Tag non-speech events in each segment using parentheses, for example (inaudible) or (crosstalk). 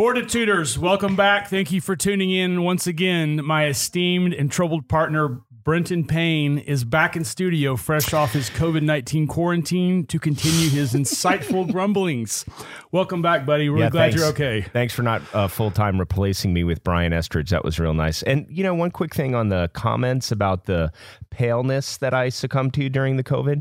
Fortituders, welcome back. Thank you for tuning in once again. My esteemed and troubled partner, Brenton Payne, is back in studio, fresh off his COVID 19 quarantine to continue his (laughs) insightful grumblings. Welcome back, buddy. Really Yeah, glad thanks. you're okay. Thanks for not uh, full time replacing me with Brian Estridge. That was real nice. And, you know, one quick thing on the comments about the paleness that I succumbed to during the COVID.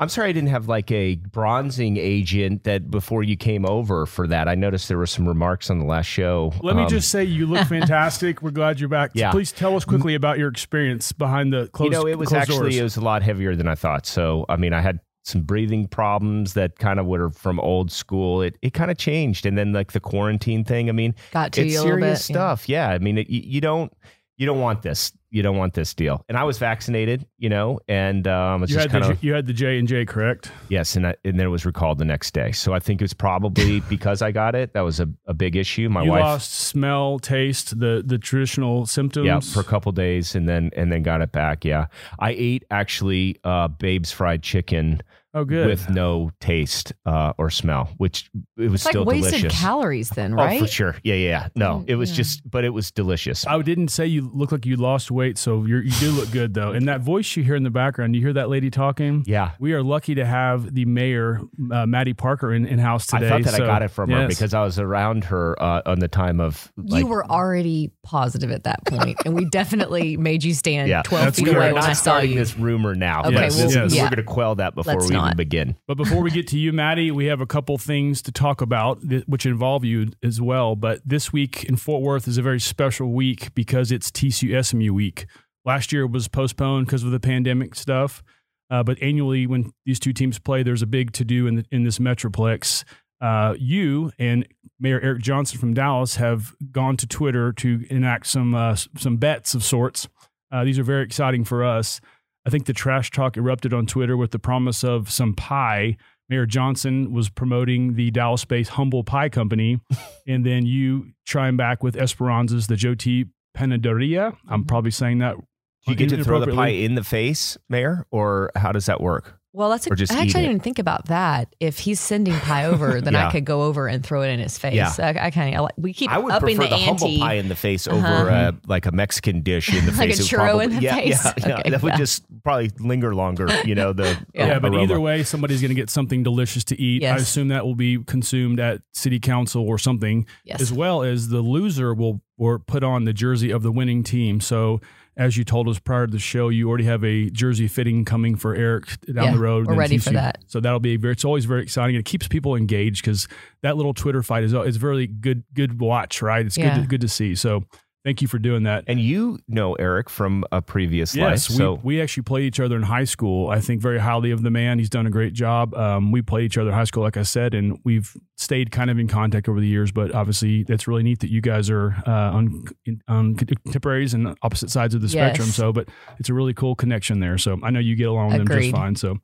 I'm sorry I didn't have like a bronzing agent that before you came over for that. I noticed there were some remarks on the last show. Let me Um, just say, you look (laughs) fantastic. We're glad you're back. Yeah. please tell us quickly about your experience behind the closed you know, it was actually doors. it was a lot heavier than I thought. So, I mean, I had some breathing problems that kind of were from old school. It it kind of changed, and then like the quarantine thing. I mean, Got to it's you a serious bit. yeah. stuff. Yeah. I mean, it, you, you don't you don't want this. You don't want this deal. And I was vaccinated, you know, and um, it's you just had, the, kind J- of you had the J and J, correct? yes, and I, and then it was recalled the next day. So I think it was probably (laughs) because I got it. That was a, a big issue. My you wife. lost smell, taste, the the traditional symptoms. Yeah, for a couple days, and then and then got it back. Yeah, I ate actually uh, Babe's fried chicken oh, good. with no taste uh, or smell, which it was It's like still wasted delicious. calories then, right? Oh, for sure. Yeah, yeah. yeah. No, it was yeah. just, but it was delicious. I didn't say you look like you lost weight, so you're, you do look good though. And that voice you hear in the background, you hear that lady talking. Yeah. We are lucky to have the mayor, uh, Mattie Parker, in, in house today. I thought that so- I got it from her because I was around her uh, on the time of. Like, you were already positive at that point, and we definitely made you stand Yeah, 12 That's feet away when I saw you. this rumor now. Okay, but well, yes. we're going to quell that before Let's we even begin. But before we get to you, Mattie, we have a couple things to talk about, which involve you as well. But this week in Fort Worth is a very special week because it's TCU SMU week. Last year it was postponed because of the pandemic stuff. Uh, but annually, when these two teams play, there's a big to do in, the, in this Metroplex. Uh, you and Mayor Eric Johnson from Dallas have gone to Twitter to enact some uh, some bets of sorts. Uh, these are very exciting for us. I think the trash talk erupted on Twitter with the promise of some pie. Mayor Johnson was promoting the Dallas based Humble Pie Company. (laughs) and then you chime back with Esperanza's, the Joe T. Panaderia. I'm mm-hmm. probably saying that. Do you get to throw the pie in the face, Mayor, or how does that work? Well, that's a, Or just I actually didn't even think about that. If he's sending pie over, (laughs) then Yeah. I could go over and throw it in his face. Yeah. I, I kind of we keep I would upping prefer the, the, humble ante. pie in the face Uh-huh. over uh, like a Mexican dish in the (laughs) Like face. It would churro probably, in the yeah, face? Yeah, yeah. Okay, that would just probably linger longer. You know the Yeah, (laughs) Yeah. but either way, somebody's going to get something delicious to eat. I assume that will be consumed at city council or something, Yes. as well as the loser will or put on the jersey of the winning team. So, as you told us prior to the show, you already have a jersey fitting coming for Eric down Yeah, the road. we're and ready for that. So that'll be very. It's always very exciting. It keeps people engaged because that little Twitter fight is is very good. Good watch, right? It's Yeah. good. To, good to see. So, thank you for doing that. And you know Eric from a previous Yes, life. So we, we actually played each other in high school. I think very highly of the man. He's done a great job. Um, we played each other in high school, like I said, and we've stayed kind of in contact over the years. But obviously, that's really neat that you guys are uh, on, on contemporaries and opposite sides of the Yes. spectrum. So, but it's a really cool connection there. So I know you get along with them just fine. So.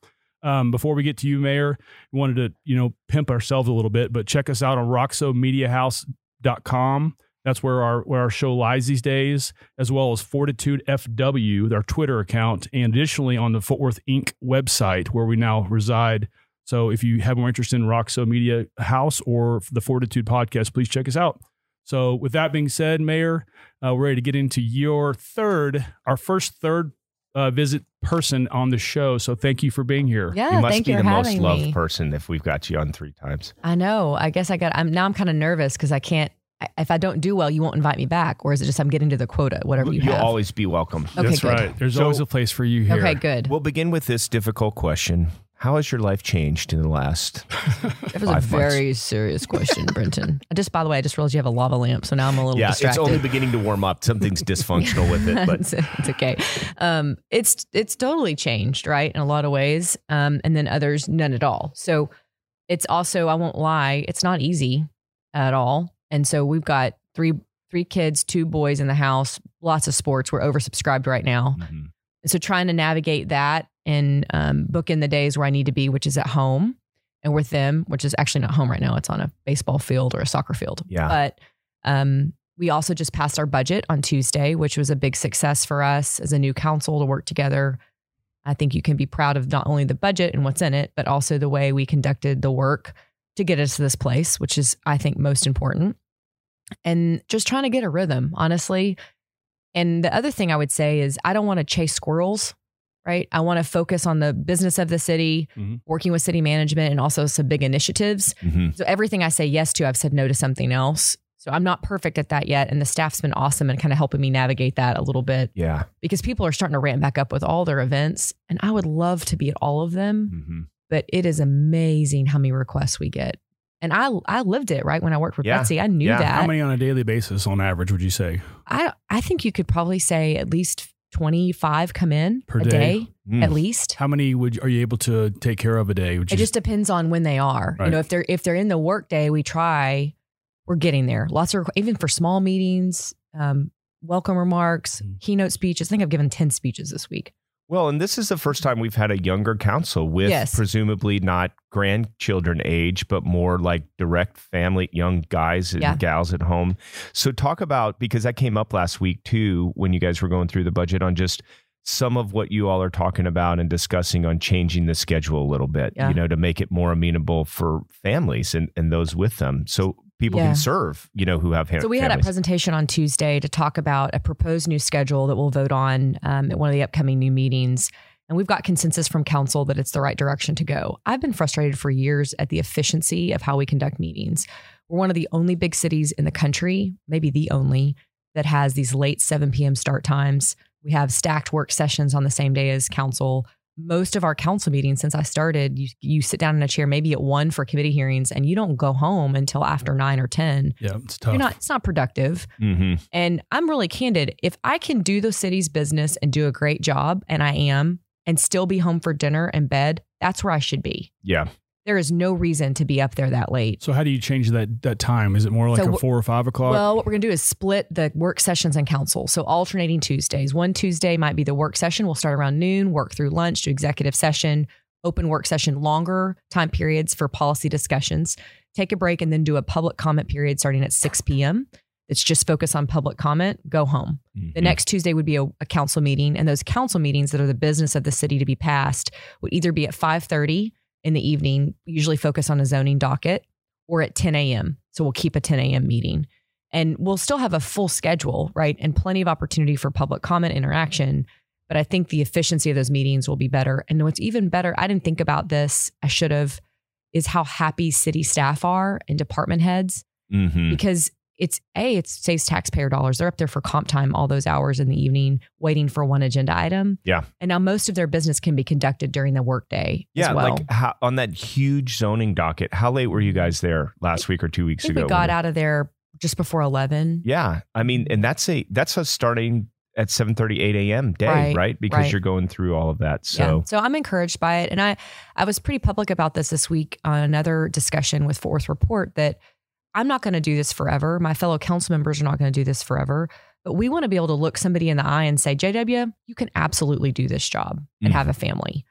Um, before we get to you, Mayor, we wanted to, you know, pimp ourselves a little bit, but check us out on roxomediahouse.com. That's where our where our show lies these days, as well as Fortitude FW, our Twitter account, and additionally on the Fort Worth Inc. website where we now reside. So if you have more interest in Roxo Media House or the Fortitude podcast, please check us out. So with that being said, Mayor, uh, we're ready to get into your third, our first third uh, visit person on the show. So thank you for being here. yeah, you must thank be you the most loved me. person if we've got you on three times. I know. I guess I got. I'm now. I'm kind of nervous because I can't. I- If I don't do well, you won't invite me back, or is it just I'm getting to the quota, whatever you have? You'll have? always be welcome. Okay, That's good. right. There's So- always a place for you here. Okay, good. We'll begin with this difficult question. How has your life changed in the last? (laughs) That was a five months. very serious question, (laughs) Brenton. I just, by the way, I just realized you have a lava lamp, so now I'm a little yeah, distracted. it's only beginning to warm up. Something's (laughs) dysfunctional with it, but it's, it's okay. Um, it's it's totally changed, right? In a lot of ways, um, and then others none at all. So it's also, I won't lie, it's not easy at all. And so we've got three three kids, two boys in the house, lots of sports. We're oversubscribed right now. Mhm. So trying to navigate that and um, book in the days where I need to be, which is at home and with them, which is actually not home right now. It's on a baseball field or a soccer field. Yeah. But um, we also just passed our budget on Tuesday, which was a big success for us as a new council to work together. I think you can be proud of not only the budget and what's in it, but also the way we conducted the work to get us to this place, which is, I think, most important. and just trying to get a rhythm, honestly. And the other thing I would say is I don't want to chase squirrels, right? I want to focus on the business of the city, Mhm. working with city management, and also some big initiatives. Mhm. So everything I say yes to, I've said no to something else. So I'm not perfect at that yet. And the staff's been awesome and kind of helping me navigate that a little bit Yeah. because people are starting to ramp back up with all their events. And I would love to be at all of them, hmm but it is amazing how many requests we get. And I I lived it right when I worked with Yeah. Betsy. I knew Yeah. that. How many on a daily basis on average would you say? I I think you could probably say at least 25 come in Per a day? day, Mm. at least. How many would are you able to take care of a day? It just depends on when they are. Right. You know, if they're if they're in the workday, we try. We're getting there. Lots of even for small meetings, um, welcome remarks, Mhm. keynote speeches. I think I've given ten speeches this week. Well, and this is the first time we've had a younger council with Yes. presumably not grandchildren age, but more like direct family, young guys and Yeah. gals at home. So, talk about because that came up last week too when you guys were going through the budget on just some of what you all are talking about and discussing on changing the schedule a little bit, Yeah. you know, to make it more amenable for families and, and those with them. So, people Yeah. can serve, you know, who have ha- So we had a presentation on Tuesday to talk about a proposed new schedule that we'll vote on um, at one of the upcoming new meetings. And we've got consensus from council that it's the right direction to go. I've been frustrated for years at the efficiency of how we conduct meetings. We're one of the only big cities in the country, maybe the only, that has these late 7 p.m. start times. We have stacked work sessions on the same day as council. Most of our council meetings since I started, you, you sit down in a chair maybe at one for committee hearings and you don't go home until after nine or 10 yeah, it's tough. you're not it's not productive Mhm. and i'm really candid if i can do the city's business and do a great job and i am and still be home for dinner and bed that's where i should be Yeah. There is no reason to be up there that late. So how do you change that that time? Is it more like So a four or five o'clock? well what we're going to do is split the work sessions and council. So alternating tuesdays. One tuesday might be the work session. We'll start around noon work through lunch do executive session open work session longer time periods for policy discussions. Take a break and then do a public comment period starting at 6 p.m it's just focus on public comment go home. The Mhm. next Tuesday would be a, a council meeting, and those council meetings that are the business of the city to be passed would either be at five thirty in the evening, usually focus on a zoning docket, or at ten a.m. So we'll keep a ten a.m. meeting, and we'll still have a full schedule, right, and plenty of opportunity for public comment interaction. But I think the efficiency of those meetings will be better. And what's even better, I didn't think about this. I should have. Is how happy city staff are and department heads Mhm. because it's a it saves taxpayer dollars. They're up there for comp time all those hours in the evening, waiting for one agenda item. Yeah. and now most of their business can be conducted during the workday Yeah, as well. like how, on that huge zoning docket. How late were you guys there last week or two weeks ago? we got out of there just before eleven. Yeah, I mean, and that's a that's us starting at 7:30 8 a.m. day, right? Right, Because right. you're going through all of that. So yeah. so I'm encouraged by it, and I I was pretty public about this this week on another discussion with Fort Worth Report that I'm not going to do this forever. My fellow council members are not going to do this forever. But we want to be able to look somebody in the eye and say, JW, you can absolutely do this job and Mhm. have a family.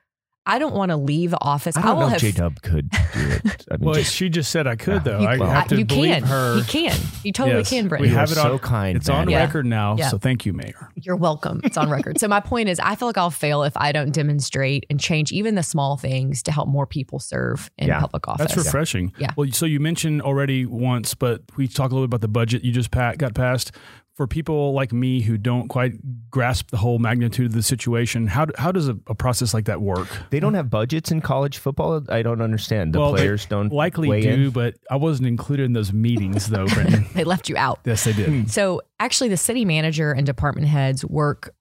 I don't want to leave office. I don't will know have if J Dub could do it. (laughs) I mean, well, just, she just said I could though. You, I well, have to you believe can. her. He can. He totally Yes. can, We Brittany. you have are it so on- kind. It's on Yeah. record now, Yeah. so thank you, Mayor. You're welcome. It's on record. So my point is, I feel like I'll fail if I don't demonstrate and change even the small things to help more people serve in Yeah. public office. That's refreshing. Yeah. Well, so you mentioned already once, but we talk a little bit about the budget you just got passed. For people like me who don't quite grasp the whole magnitude of the situation, how, how does a, a process like that work? They don't have budgets in college football. I don't understand. The Well, they players don't Likely weigh do, in? but I wasn't included in those meetings though, Brenton. (laughs) They left you out. yes, they did. So actually, the city manager and department heads work for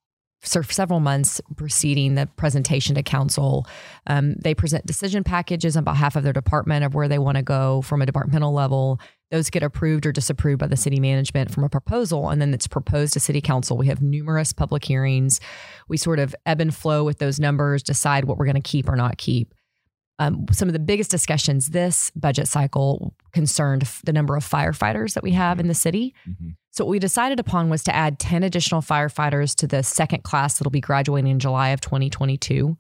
several months preceding the presentation to council. Um, they present decision packages on behalf of their department of where they want to go from a departmental level. Those get approved or disapproved by the city management from a proposal, and then it's proposed to city council. We have numerous public hearings. We sort of ebb and flow with those numbers, decide what we're going to keep or not keep. Um, some of the biggest discussions this budget cycle concerned the number of firefighters that we have in the city. Mhm. So what we decided upon was to add 10 additional firefighters to the second class that'll be graduating in July of 2022,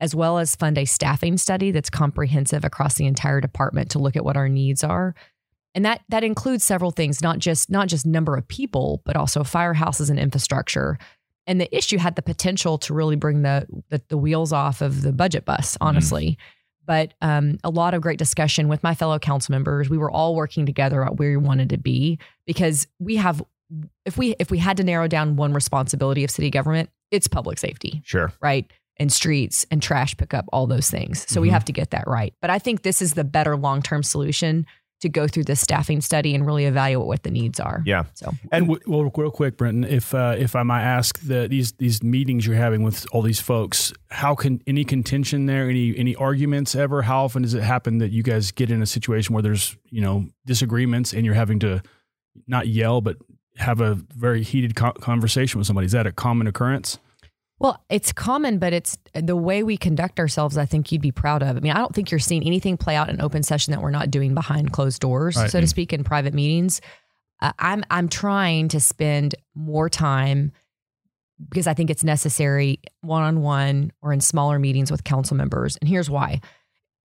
as well as fund a staffing study that's comprehensive across the entire department to look at what our needs are. And that that includes several things, not just not just number of people, but also firehouses and infrastructure. And the issue had the potential to really bring the the, the wheels off of the budget bus, honestly. But um, a lot of great discussion with my fellow council members. We were all working together at where we wanted to be because we have, if we if we had to narrow down one responsibility of city government, it's public safety, Sure. right? And streets and trash pickup, all those things. So we Mhm. have to get that right. But I think this is the better long term solution to go through this staffing study and really evaluate what the needs are. Yeah. So And w- well, real quick, Brenton, if uh, if I might ask, the, these these meetings you're having with all these folks, how can any contention there, any any arguments ever? How often does it happen that you guys get in a situation where there's you know disagreements and you're having to not yell but have a very heated co- conversation with somebody? Is that a common occurrence? Well, it's common, but it's the way we conduct ourselves. I think you'd be proud of. I mean, I don't think you're seeing anything play out in open session that we're not doing behind closed doors, Right. so to speak, in private meetings. Uh, I'm I'm trying to spend more time because I think it's necessary one on one or in smaller meetings with council members. And here's why.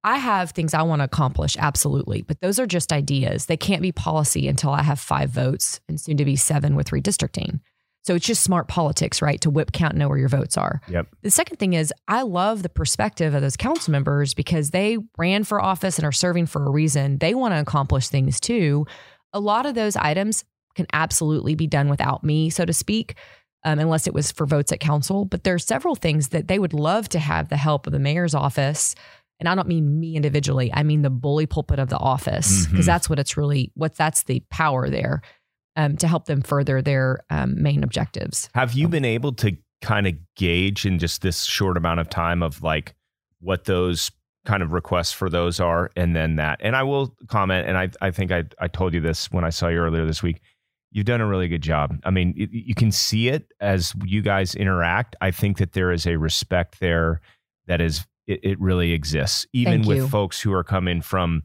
I have things I want to accomplish, absolutely, but those are just ideas. They can't be policy until I have five votes and soon to be seven with redistricting. So it's just smart politics, right? To whip count and know where your votes are. Yep. The second thing is, I love the perspective of those council members because they ran for office and are serving for a reason. They want to accomplish things too. A lot of those items can absolutely be done without me, so to speak, um, unless it was for votes at council. But there are several things that they would love to have the help of the mayor's office. And I don't mean me individually, I mean the bully pulpit of the office, because Mhm. that's what it's really, what that's the power there um, to help them further their um, main objectives. Have you been able to kind of gauge in just this short amount of time of like what those kind of requests for those are and then that? And I will comment, and I, I think I, I told you this when I saw you earlier this week. You've done a really good job. I mean, you, you can see it as you guys interact. I think that there is a respect there that is, it, it really exists, even Thank with you. folks who are coming from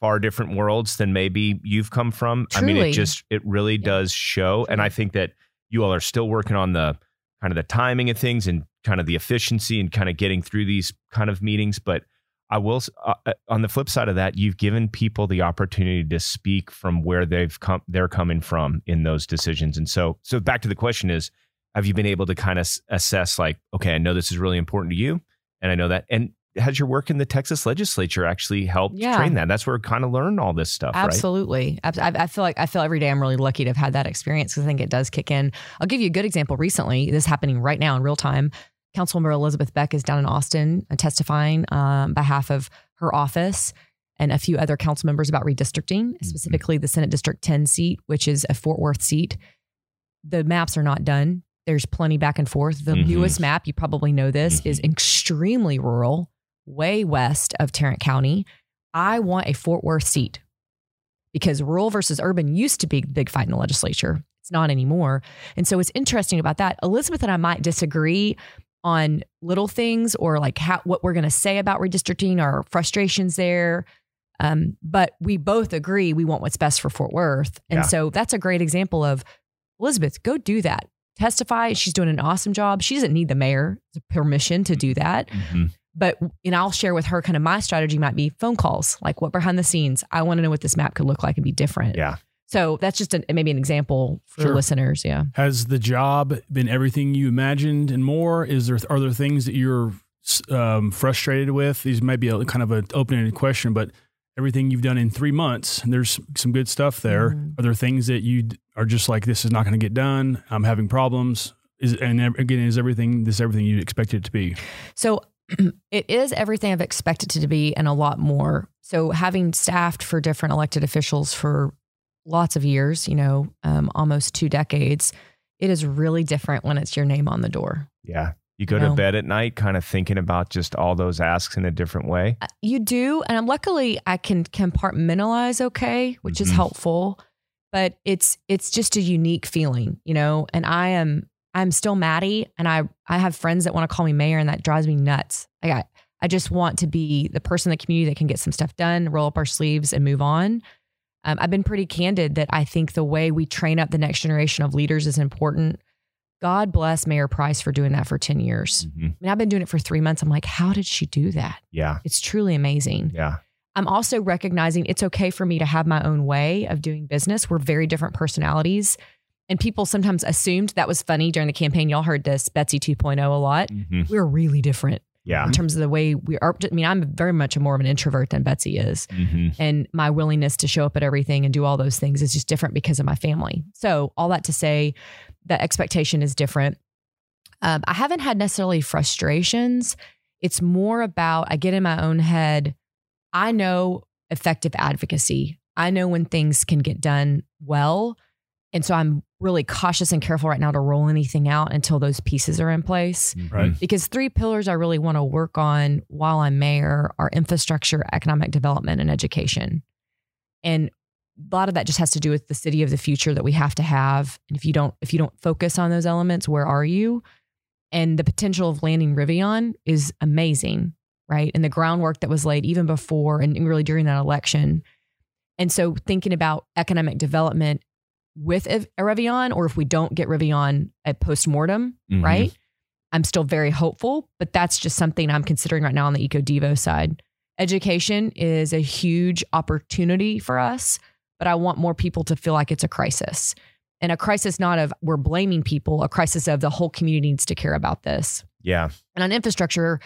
far different worlds than maybe you've come from. I mean, it just, it really Yeah. does show. And I think that you all are still working on the kind of the timing of things and kind of the efficiency and kind of getting through these kind of meetings. But I will, uh, uh, on the flip side of that, you've given people the opportunity to speak from where they've come, they're coming from in those decisions. And so, so back to the question is, have you been able to kind of assess like, okay, I know this is really important to you, and I know that, and has your work in the Texas legislature actually helped Yeah. train that? That's where we kind of learn all this stuff. Absolutely. Abs- I, I feel like I feel every day I'm really lucky to have had that experience because I think it does kick in. I'll give you a good example. Recently, this is happening right now in real time. Councilmember Elizabeth Beck is down in Austin uh, testifying um, on behalf of her office and a few other council members about redistricting, specifically the Senate District 10 seat, which is a Fort Worth seat. The maps are not done. There's plenty back and forth. The Mhm. newest map, you probably know this, is extremely rural, way west of Tarrant County. I want a Fort Worth seat because rural versus urban used to be the big fight in the legislature. It's not anymore. And so it's interesting about that, Elizabeth and I might disagree on little things or like how, what we're going to say about redistricting or frustrations there. Um, but we both agree we want what's best for Fort Worth. And Yeah. so that's a great example of Elizabeth, go do that. Testify. She's doing an awesome job. She doesn't need the mayor's permission to do that Mhm. But and I'll share with her kind of my strategy might be phone calls, like what behind the scenes. I want to know what this map could look like and be different. Yeah. So that's just a, maybe an example for Sure. listeners. Yeah. Has the job been everything you imagined and more? Is there are there things that you're um, frustrated with? These might be a kind of an open-ended question, but everything you've done in three months, and there's some good stuff there. Mhm. Are there things that you are just like this is not going to get done? I'm having problems. Is and again, is everything this everything you expected it to be? So (clears throat) it is everything I've expected it to be and a lot more. So having staffed for different elected officials for lots of years, you know, um, almost two decades, it is really different when it's your name on the door. Yeah. You go No. to bed at night kind of thinking about just all those asks in a different way. Uh, You do, and I'm luckily I can compartmentalize okay, which is Mhm. helpful. But it's it's just a unique feeling, you know. And I am I'm still Mattie, and I I have friends that want to call me mayor, and that drives me nuts. I got I just want to be the person in the community that can get some stuff done, roll up our sleeves, and move on. Um, I've been pretty candid that I think the way we train up the next generation of leaders is important. God bless Mayor Price for doing that for 10 years. Mhm. I mean, I've been doing it for three months. I'm like, how did she do that? Yeah. It's truly amazing. Yeah. I'm also recognizing it's okay for me to have my own way of doing business. We're very different personalities. And people sometimes assumed that was funny during the campaign. Y'all heard this Betsy 2.0 a lot. Mhm. We're really different. Yeah. in terms of the way we are. I mean, I'm very much more of an introvert than Betsy is. hmm And my willingness to show up at everything and do all those things is just different because of my family. So, all that to say, the expectation is different. Um, I haven't had necessarily frustrations. It's more about I get in my own head. I know effective advocacy. I know when things can get done well. And so I'm really cautious and careful right now to roll anything out until those pieces are in place mm-hmm. Right. because three pillars I really want to work on while I'm mayor are infrastructure, economic development, and education. And a lot of that just has to do with the city of the future that we have to have. And if you don't, if you don't focus on those elements, where are you? And the potential of landing Rivian is amazing, right? And the groundwork that was laid even before and really during that election. And so thinking about economic development with a a Rivian, or if we don't get Rivian at postmortem, Mhm. right? I'm still very hopeful, but that's just something I'm considering right now on the Eco Devo side. Education is a huge opportunity for us, but I want more people to feel like it's a crisis. And a crisis not of we're blaming people, a crisis of the whole community needs to care about this. Yeah. And on infrastructure,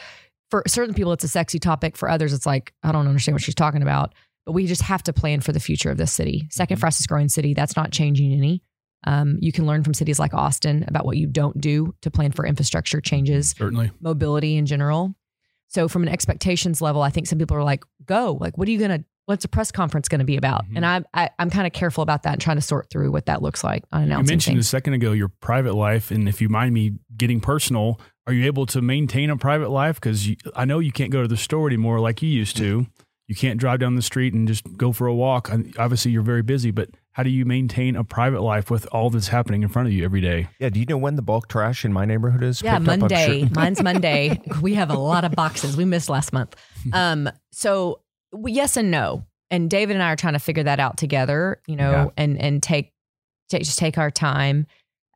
for certain people, it's a sexy topic. For others, it's like, I don't understand what she's talking about. But we just have to plan for the future of this city. 2nd Mhm. fastest growing city. That's not changing any. Um, you can learn from cities like Austin about what you don't do to plan for infrastructure changes, Certainly. mobility in general. So, from an expectations level, I think some people are like, go, like, what are you going to, what's a press conference going to be about? Mhm. And I, I, I'm kind of careful about that and trying to sort through what that looks like on announcing. You mentioned a second ago your private life, and if you mind me getting personal, are you able to maintain a private life? Because I know you can't go to the store anymore like you used to. You can't drive down the street and just go for a walk. Obviously, you're very busy, but how do you maintain a private life with all that's happening in front of you every day? Yeah. Do you know when the bulk trash in my neighborhood is? Yeah, picked up? Monday. sure- (laughs) Mine's Monday. (laughs) We have a lot of boxes. We missed last month. Um, so we- yes and no. And David and I are trying to figure that out together, you know, Yeah. and and take, take just take our time.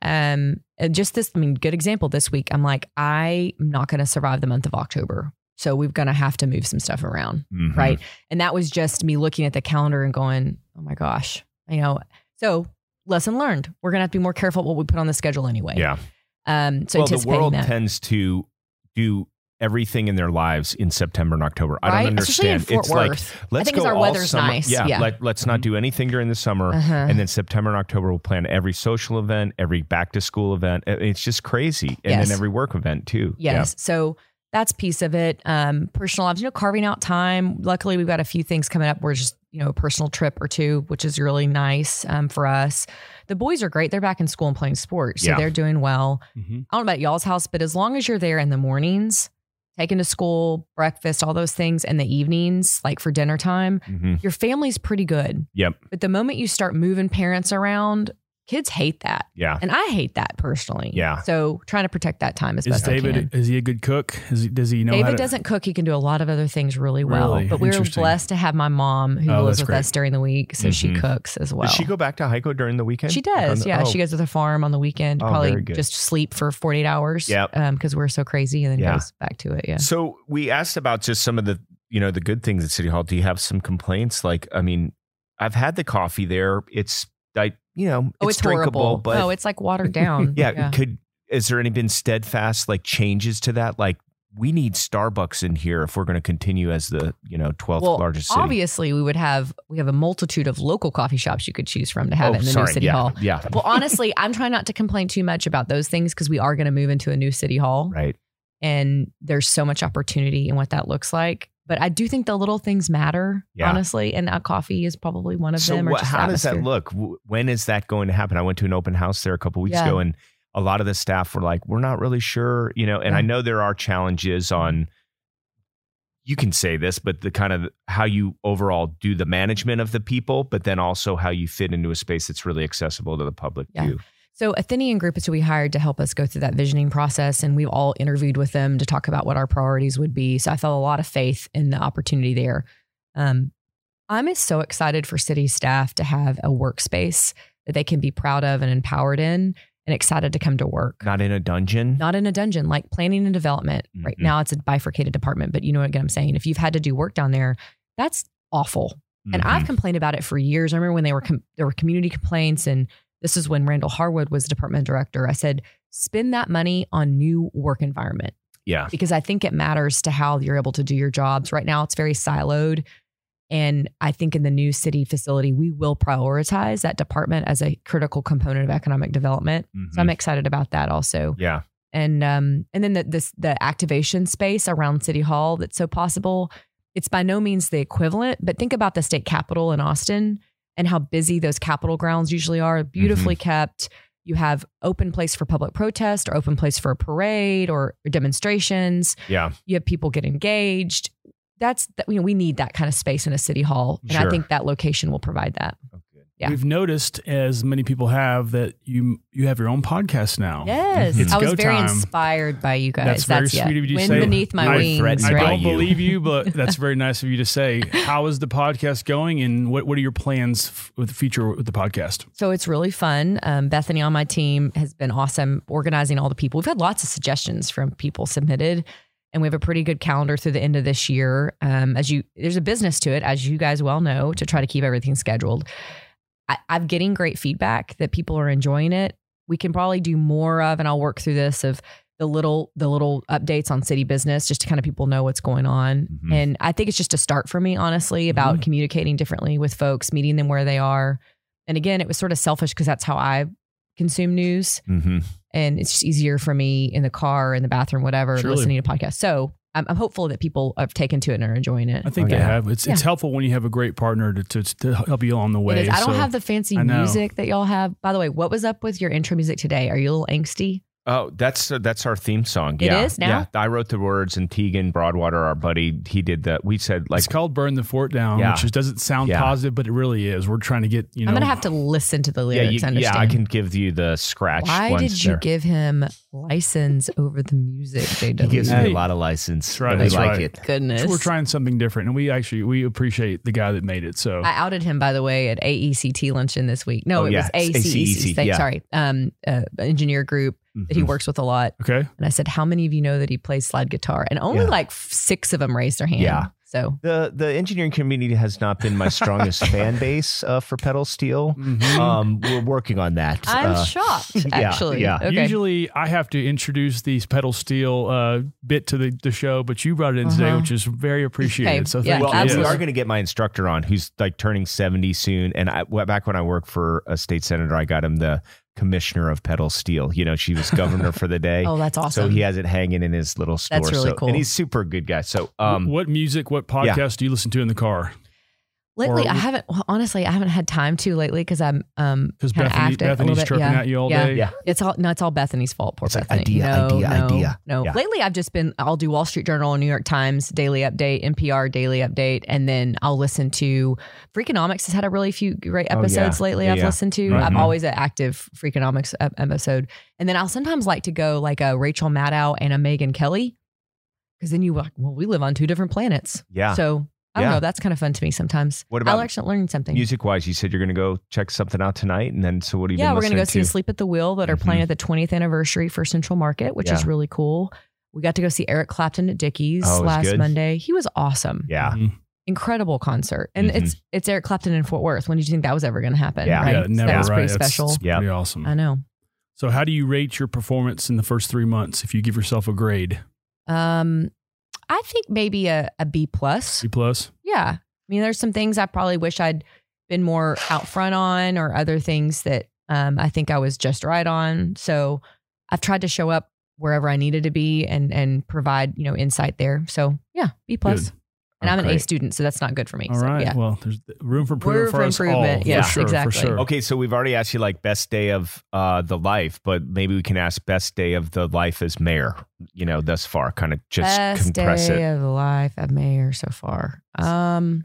Um, and just this, I mean, good example this week. I'm like, I'm not going to survive the month of October, so we're going to have to move some stuff around Mhm. right? And that was just me looking at the calendar and going, oh my gosh, you know. So lesson learned. We're gonna have to be more careful what we put on the schedule anyway. Yeah. Um. So well, the world that. tends to do everything in their lives in September and October. I don't understand. Fort it's like Worth. let's think go our all weather's summer. nice. Yeah, Yeah. Let, let's not do anything during the summer. uh-huh. And then September and October, we'll plan every social event, every back to school event. It's just crazy. And Yes. then every work event too. Yes. So that's piece of it. Um, personal lives, you know, carving out time. Luckily, we've got a few things coming up. We're just, you know, a personal trip or two, which is really nice um, for us. The boys are great. They're back in school and playing sports. So Yeah. they're doing well. Mm-hmm. I don't know about y'all's house, but as long as you're there in the mornings, taking to school, breakfast, all those things, and the evenings, like for dinner time. Mhm. your family's pretty good. Yep. But the moment you start moving parents around, kids hate that. Yeah. And I hate that personally. Yeah. So trying to protect that time as Is best I David? can. Is he a good cook? Is he, does he know? how David to, doesn't cook. He can do a lot of other things really well. Really? But we're blessed to have my mom who Oh, lives with great. us during the week. So she Mhm. cooks as well. Does she go back to Hico during the weekend? She does. Yeah. Oh, She goes to the farm on the weekend, Oh, probably just sleep for 48 hours. Yep. Because we're so crazy and then Yeah. goes back to it. Yeah. So we asked about just some of the, you know, the good things at City Hall. Do you have some complaints? Like, I mean, I've had the coffee there. It's like, you know, Oh, it's, it's, drinkable, but oh, it's like watered (laughs) down. yeah, could is there any been steadfast like changes to that? Like, we need Starbucks in here if we're going to continue as the you know twelfth Well, largest city. obviously, we would have we have a multitude of local coffee shops you could choose from to have oh, it in the sorry. new city yeah, hall. Yeah. Well, honestly, I'm trying not to complain too much about those things because we are going to move into a new city hall, Right. and there's so much opportunity in what that looks like. But I do think the little things matter, Yeah. honestly, and that coffee is probably one of So them. what, just how does that look? When is that going to happen? I went to an open house there a couple weeks Yeah. ago, and a lot of the staff were like, "We're not really sure," you know. And I know there are challenges on. You can say this, but the kind of how you overall do the management of the people, but then also how you fit into a space that's really accessible to the public Yeah. too. So Athenian Group is who we hired to help us go through that visioning process, and we've all interviewed with them to talk about what our priorities would be. So I felt a lot of faith in the opportunity there. Um, I'm so excited for city staff to have a workspace that they can be proud of and empowered in, and excited to come to work. Not in a dungeon. Not in a dungeon, like planning and development. Right Mhm. now, it's a bifurcated department, but you know what I'm saying. If you've had to do work down there, that's awful. And Mhm. I've complained about it for years. I remember when they were com- there were community complaints, and this is when Randle Harwood was department director. I said, spend that money on new work environment. Yeah. because I think it matters to how you're able to do your jobs. Right now, it's very siloed. And I think in the new city facility, we will prioritize that department as a critical component of economic development. So I'm excited about that also. Mm-hmm. yeah. And um, and then the this the activation space around City Hall that's so possible. It's by no means the equivalent, but think about the state capitol in Austin and how busy those capitol grounds usually are. Beautifully mm-hmm. kept. You have open place for public protest or open place for a parade or demonstrations Yeah. you have people get engaged. That's that you know we need that kind of space in a city hall, and I think that location will provide that. Yeah. We've noticed, as many people have, that you you have your own podcast now. Yes, It's I was very time. inspired by you guys. That's very yeah. sweet of you to say. beneath my I- wings. I right? don't (laughs) believe you, but that's very nice of you to say. How is the podcast going, and what what are your plans f- with the future with the podcast? So it's really fun. Um, Bethany on my team has been awesome organizing all the people. We've had lots of suggestions from people submitted, and we have a pretty good calendar through the end of this year. Um, as you, there's a business to it, as you guys well know, to try to keep everything scheduled. I, I'm getting great feedback that people are enjoying it. We can probably do more of, and I'll work through this of the little the little updates on city business just to kind of people know what's going on. Mhm. And I think it's just a start for me, honestly, about communicating differently with folks, meeting them where they are. And again, it was sort of selfish because that's how I consume news. Mm-hmm. And it's just easier for me in the car, in the bathroom, whatever, Surely. listening to podcasts. So I'm, I'm hopeful that people have taken to it and are enjoying it. I think Okay. they have. It's it's helpful when you have a great partner to to, to help you along the way. It is. I don't So- have the fancy music that y'all have. By the way, what was up with your intro music today? Are you a little angsty? Oh, that's uh, that's our theme song. It yeah. is now? Yeah, I wrote the words, and Tegan Broadwater, our buddy, he did that. We said like it's called "Burn the Fort Down," Yeah. which just doesn't sound Yeah. positive, but it really is. We're trying to get you know. I'm gonna have to listen to the lyrics. yeah, lyrics. you, to yeah. I can give you the scratch. Why ones did you there. give him license over the music, JW? (laughs) He gives me Hey. a lot of license. That's right, we that's like right. it. Goodness. We're trying something different, and we actually we appreciate the guy that made it. So I outed him, by the way, at AECT luncheon this week. No, Oh, it yeah. was It's ACEC. ACEC, yeah. Sorry, um, uh, engineer group that he works with a lot. okay, And I said, "How many of you know that he plays slide guitar?" And only Yeah. like six of them raised their hand. Yeah. So The the engineering community has not been my strongest (laughs) fan base uh, for pedal steel. Mhm. Um, we're working on that. I'm Uh, shocked. (laughs) Actually, yeah. Okay. Usually, I have to introduce these pedal steel uh, bit to the, the show, but you brought it in today, Uh-huh. which is very appreciated. Okay, So yeah, thank well, you. we absolutely. are going to get my instructor on, who's like turning seventy soon. And I, well, back when I worked for a state senator, I got him the commissioner of pedal steel. You know, she was governor for the day. (laughs) oh, that's awesome. So he has it hanging in his little store. That's really so, cool. And he's super good guy. So, um, what music, what podcast do you listen to in the car? Lately, or- I haven't. Well, honestly, I haven't had time to lately because I'm um Because kind Bethany, active. Bethany's bit, chirping yeah. at you all Yeah. day. yeah, It's all no, it's all Bethany's fault. Poor It's like Bethany. idea, no, idea, no, idea. No. Yeah. Lately, I've just been. I'll do Wall Street Journal, and New York Times daily update, NPR daily update, and then I'll listen to Freakonomics. Has had a really few great Oh, yeah. episodes lately. Yeah, I've yeah. listened to. Right. I'm Mhm. always an active Freakonomics episode, and then I'll sometimes like to go like a Rachel Maddow and a Megyn Kelly, because then you like, well, we live on two different planets. yeah. So I don't Yeah. know. That's kind of fun to me sometimes. What about I actually learn something. Music wise, you said you're going to go check something out tonight. And then, so what have you Yeah, been we're gonna go see? Sleep at the Wheel that are Mhm. playing at the 20th anniversary for Central Market, which is really cool. We got to go see Eric Clapton at Dickies Oh, last good? Monday. He was awesome. Yeah. Mhm. Incredible concert. And Mhm. it's it's Eric Clapton in Fort Worth. When did you think that was ever going to happen? Yeah. Right? Yeah, never. that was right. pretty That's- special. that's Yeah. pretty awesome. I know. So, how do you rate your performance in the first three months if you give yourself a grade? Um, I think maybe a, a B plus. B plus? Yeah. I mean, there's some things I probably wish I'd been more out front on, or other things that um, I think I was just right on. So I've tried to show up wherever I needed to be and and provide you know insight there. So yeah, B plus. Good. And I'm an A student, so that's not good for me. All so, right. Yeah. Well, there's room for improvement Room for, for us improvement. all. Yes, for sure, exactly. For sure. Okay, so we've already asked you like best day of uh, the life, but maybe we can ask best day of the life as mayor. You know, thus far, kind of just Best compress day it. of the life at Mayor so far. Um,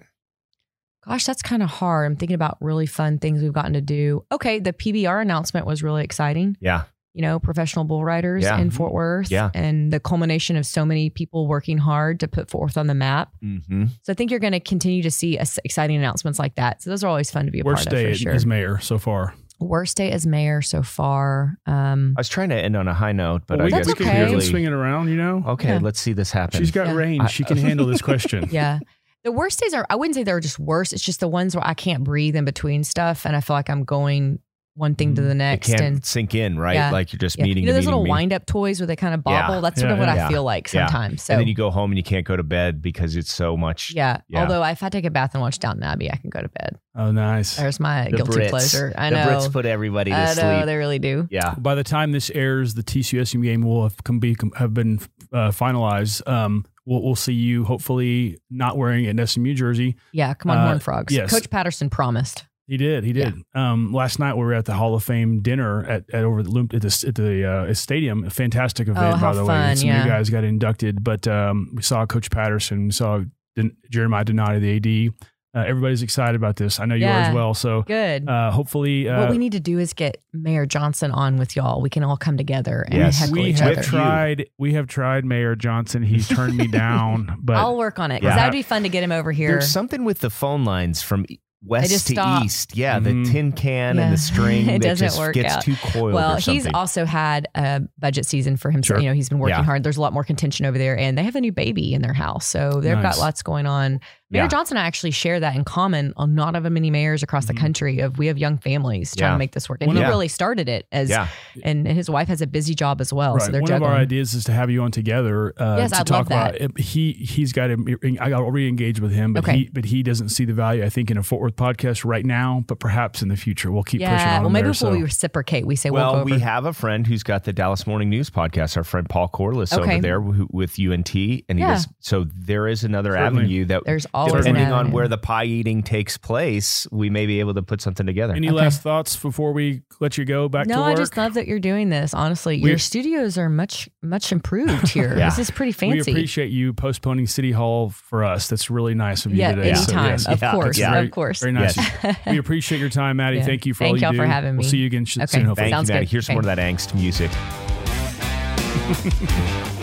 gosh, that's kind of hard. I'm thinking about really fun things we've gotten to do. Okay, the PBR announcement was really exciting. Yeah, you know, professional bull riders Yeah. in Fort Worth. Yeah. And the culmination of so many people working hard to put Fort Worth on the map. mm-hmm. So I think you're going to continue to see exciting announcements like that. So those are always fun to be a Worst part of Worst day sure. as mayor so far. Worst day as mayor so far. Um, I was trying to end on a high note, but Well, I That's guess we okay. can clearly. swing it around, you know? Okay, Yeah. let's see this happen. She's got Yeah. range. I- she can handle this question. (laughs) yeah. The worst days are, I wouldn't say they're just worse. It's just the ones where I can't breathe in between stuff. And I feel like I'm going one thing to Mhm. the It next. can't and sink in, right? Yeah. Like you're just yeah. meeting. you know those meeting little meeting. wind up toys where they kind of Yeah. bobble. That's sort Yeah, of what yeah. I feel like Yeah. sometimes. So and then you go home and you can't go to bed because it's so much. yeah. Yeah. Although if I take a bath and watch Downton Abbey, I can go to bed. Oh, nice. There's my The guilty Brits. pleasure. I the know. The Brits put everybody to I sleep. know they really do. yeah. By the time this airs, the TCU game will have come be have been uh, finalized. Um, we'll, we'll see you hopefully not wearing an SMU jersey. Yeah, come on, Uh, Horn Frogs. yes. Coach Patterson promised. He did. He did. Um, last night we were at the Hall of Fame dinner at, at over the Loom- at the, at the uh, stadium. A fantastic event, Oh, by how the way. fun, Some yeah. new guys got inducted, but um, we saw Coach Patterson. We saw Den- Jeremiah Donati, the AD. Uh, everybody's excited about this. I know you are as well. So Good. uh, hopefully, uh, what we need to do is get Mayor Johnson on with y'all. We can all come together and Yes. heckle we each have other. Tried. We have tried Mayor Johnson. He's turned me (laughs) down, but I'll work on it because Yeah. that would be fun to get him over here. There's something with the phone lines from west to stop. east. Yeah, Mhm. the tin can Yeah. and the (laughs) string It that doesn't just work gets out. too coiled. well, or he's also had a budget season for himself. Sure. You know, he's been working Yeah. hard. There's a lot more contention over there, and they have a new baby in their house, so they've Nice. got lots going on. Mayor Yeah. Johnson and I actually share that in common. A lot of many mayors across the country of we have young families trying Yeah. to make this work, and One he of- really started it as. yeah. And his wife has a busy job as well, right. so they're one juggling. of our ideas is to have you on together uh, Yes, to I'd talk love about that. it. He he's got to. I got already engaged with him, but Okay. he but he doesn't see the value. I think in a Fort Worth podcast right now, but perhaps in the future we'll keep pushing yeah, on well, maybe there, if so. we reciprocate, we say we'll, Well, we have a friend who's got the Dallas Morning News podcast. Our friend Paul Corliss Okay. over there with UNT, and he Yeah. does. So there is another Certainly. avenue that, There's always an depending on where the pie eating takes place, we may be able to put something together. Any Okay. last thoughts before we let you go back no, to work? I just love that you're doing this. Honestly, We- your studios are much much improved (laughs) here. Yeah. This is pretty fancy. we appreciate you postponing City Hall for us. That's really nice of you yeah, today. So, anytime, yes, of Yeah, course, yeah. of course. Very nice. Yes. (laughs) we appreciate your time, Mattie. Yeah. Thank you for Thank all you y'all do. for having me. We'll me. see you again Okay. soon, hopefully. Thank Sounds you, Mattie. good. Here's some Okay. more of that angst music. (laughs)